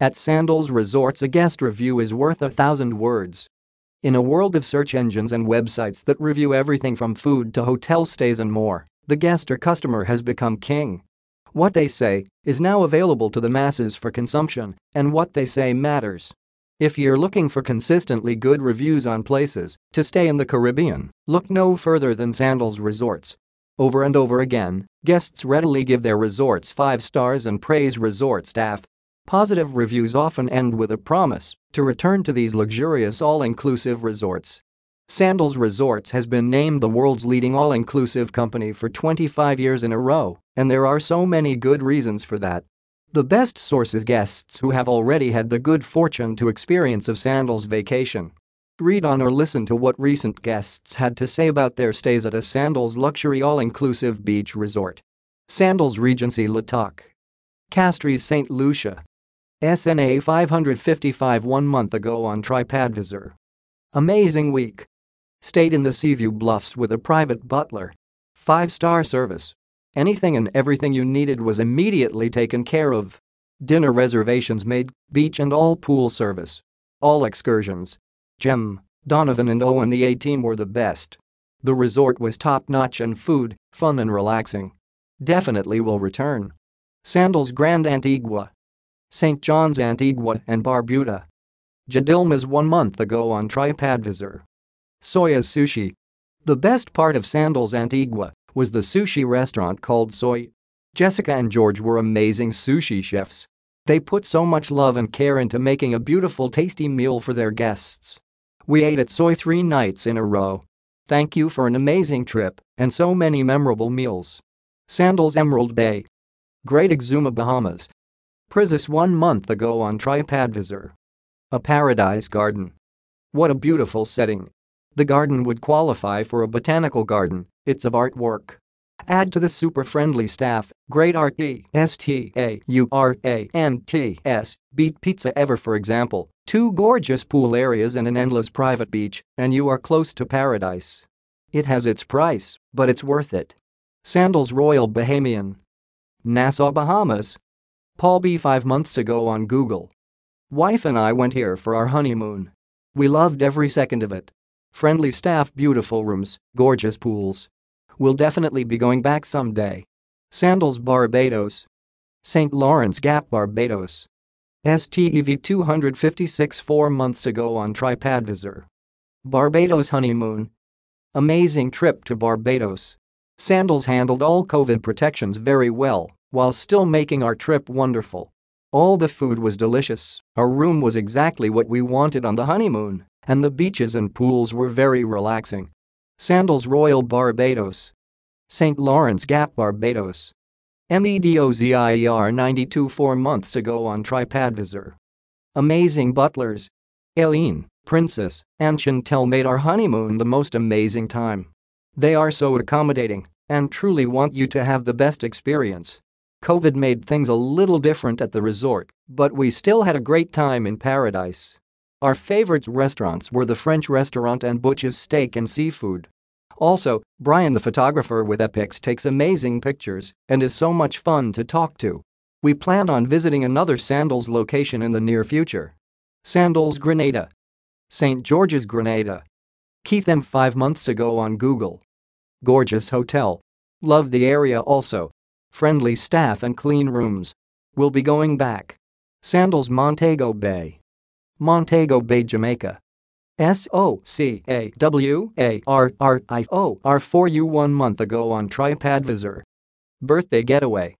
At Sandals Resorts a guest review is worth a thousand words. In a world of search engines and websites that review everything from food to hotel stays and more, the guest or customer has become king. What they say is now available to the masses for consumption, and what they say matters. If you're looking for consistently good reviews on places to stay in the Caribbean, look no further than Sandals Resorts. Over and over again, guests readily give their resorts 5 stars and praise resort staff. Positive reviews often end with a promise to return to these luxurious all-inclusive resorts. Sandals Resorts has been named the world's leading all-inclusive company for 25 years in a row, and there are so many good reasons for that. The best source is guests who have already had the good fortune to experience a Sandals vacation. Read on or listen to what recent guests had to say about their stays at a Sandals luxury all-inclusive beach resort. Sandals Regency La Toc. Castries St. Lucia. SNA 555 one month ago on TripAdvisor. Amazing week. Stayed in the Seaview Bluffs with a private butler. Five-star service. Anything and everything you needed was immediately taken care of. Dinner reservations made, beach and all pool service. All excursions. Jem, Donovan and Owen the A-team were the best. The resort was top-notch and food, fun and relaxing. Definitely will return. Sandals Grand Antigua. St. John's Antigua and Barbuda. Jadilma's one month ago on TripAdvisor. Soya Sushi. The best part of Sandals Antigua was the sushi restaurant called Soy. Jessica and George were amazing sushi chefs. They put so much love and care into making a beautiful tasty meal for their guests. We ate at Soy three nights in a row. Thank you for an amazing trip and so many memorable meals. Sandals Emerald Bay. Great Exuma Bahamas. Prizus one month ago on TripAdvisor. A paradise garden. What a beautiful setting. The garden would qualify for a botanical garden, it's of artwork. Add to the super friendly staff, great art S-T-A-U-R-A-N-T-S, beat pizza ever for example, two gorgeous pool areas and an endless private beach, and you are close to paradise. It has its price, but it's worth it. Sandals Royal Bahamian. Nassau, Bahamas. Paul B. five months ago on Google. Wife and I went here for our honeymoon. We loved every second of it. Friendly staff, beautiful rooms, gorgeous pools. We'll definitely be going back someday. Sandals Barbados. St. Lawrence Gap Barbados. STEV 256 four months ago on TripAdvisor. Barbados honeymoon. Amazing trip to Barbados. Sandals handled all COVID protections very well while still making our trip wonderful. All the food was delicious, our room was exactly what we wanted on the honeymoon, and the beaches and pools were very relaxing. Sandals Royal Barbados. St. Lawrence Gap Barbados. MEDOZIER 92 four months ago on TripAdvisor. Amazing butlers. Aileen, Princess, and Chantel made our honeymoon the most amazing time. They are so accommodating and truly want you to have the best experience. COVID made things a little different at the resort, but we still had a great time in paradise. Our favorite restaurants were the French restaurant and Butch's Steak and Seafood. Also, Brian the photographer with Epics takes amazing pictures and is so much fun to talk to. We plan on visiting another Sandals location in the near future. Sandals Grenada. St. George's Grenada. Keith M. 5 months ago on Google. Gorgeous hotel. Love the area also. Friendly staff and clean rooms. We'll be going back. Sandals Montego Bay. Montego Bay, Jamaica. S-O-C-A-W-A-R-R-I-O-R 4 u one month ago on TripAdvisor. Birthday getaway.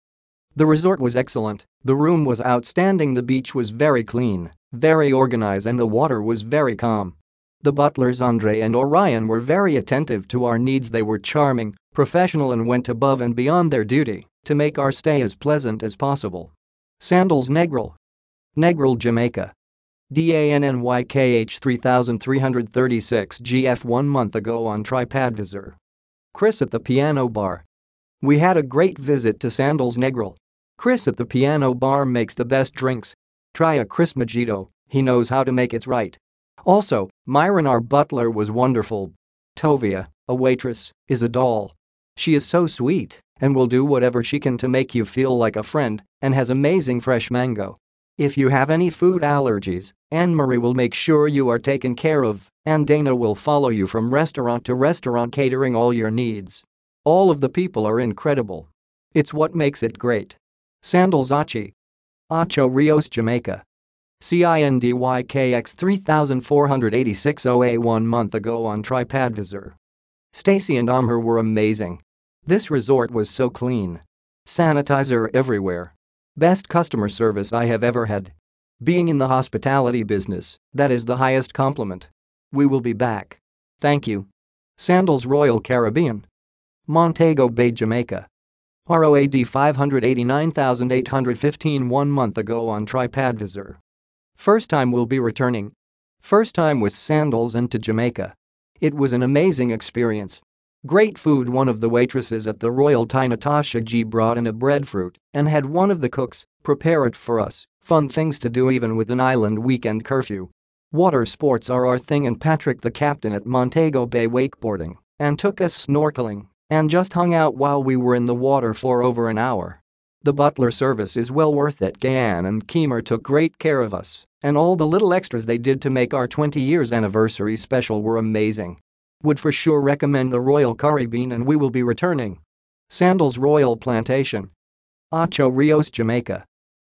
The resort was excellent, the room was outstanding the beach was very clean, very organized and the water was very calm. The butlers Andre and Orion were very attentive to our needs they were charming, professional and went above and beyond their duty to make our stay as pleasant as possible. Sandals Negril. Negril, Jamaica. DANNYKH 3336 GF one month ago on TripAdvisor. Chris at the piano bar. We had a great visit to Sandals Negril. Chris at the piano bar makes the best drinks. Try a Chris Mojito, he knows how to make it right. Also, Myron our butler was wonderful. Tovia, a waitress, is a doll. She is so sweet and will do whatever she can to make you feel like a friend and has amazing fresh mango. If you have any food allergies, Anne-Marie will make sure you are taken care of, and Dana will follow you from restaurant to restaurant catering all your needs. All of the people are incredible. It's what makes it great. Sandals Ochi. Ocho Rios, Jamaica. CINDYKX 3486 OA one month ago on TripAdvisor. Stacy and Amher were amazing. This resort was so clean. Sanitizer everywhere. Best customer service I have ever had. Being in the hospitality business, that is the highest compliment. We will be back. Thank you. Sandals Royal Caribbean. Montego Bay, Jamaica. ROAD 589,815 one month ago on TripAdvisor. First time we'll be returning. First time with sandals and to Jamaica. It was an amazing experience. Great food One of the waitresses at the Royal Thai Natasha G brought in a breadfruit and had one of the cooks prepare it for us, fun things to do even with an island weekend curfew. Water sports are our thing and Patrick the captain at Montego Bay wakeboarding and took us snorkeling and just hung out while we were in the water for over an hour. The butler service is well worth it Gayan and Keemer took great care of us and all the little extras they did to make our 20 years anniversary special were amazing. Would for sure recommend the Royal Caribbean and we will be returning. Sandals Royal Plantation. Ocho Rios, Jamaica.